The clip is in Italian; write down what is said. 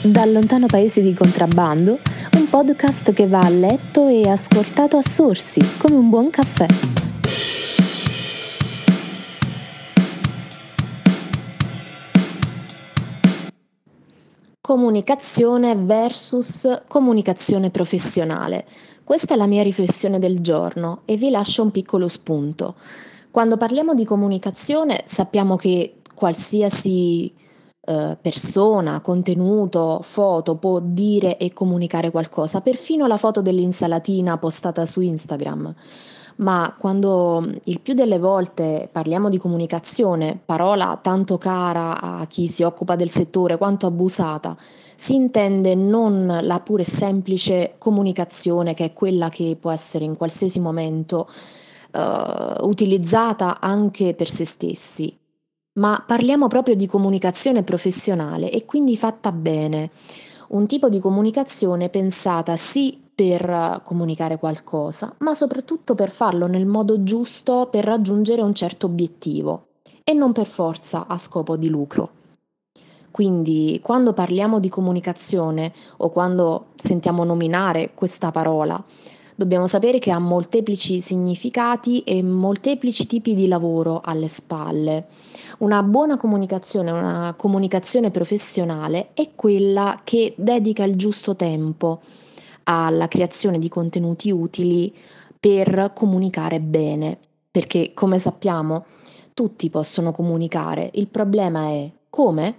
Dal lontano paese di contrabbando, un podcast che va a letto e ascoltato a sorsi, come un buon caffè. Comunicazione versus comunicazione professionale. Questa è la mia riflessione del giorno e vi lascio un piccolo spunto. Quando parliamo di comunicazione sappiamo che qualsiasi eh, persona, contenuto, foto può dire e comunicare qualcosa, perfino la foto dell'insalatina postata su Instagram. Ma quando il più delle volte parliamo di comunicazione, parola tanto cara a chi si occupa del settore quanto abusata, si intende non la pura e semplice comunicazione che è quella che può essere in qualsiasi momento uh, utilizzata anche per se stessi, ma parliamo proprio di comunicazione professionale e quindi fatta bene. Un tipo di comunicazione pensata sì per comunicare qualcosa, ma soprattutto per farlo nel modo giusto per raggiungere un certo obiettivo e non per forza a scopo di lucro. Quindi quando parliamo di comunicazione o quando sentiamo nominare questa parola, dobbiamo sapere che ha molteplici significati e molteplici tipi di lavoro alle spalle. Una buona comunicazione, una comunicazione professionale è quella che dedica il giusto tempo alla creazione di contenuti utili per comunicare bene, perché come sappiamo tutti possono comunicare, il problema è come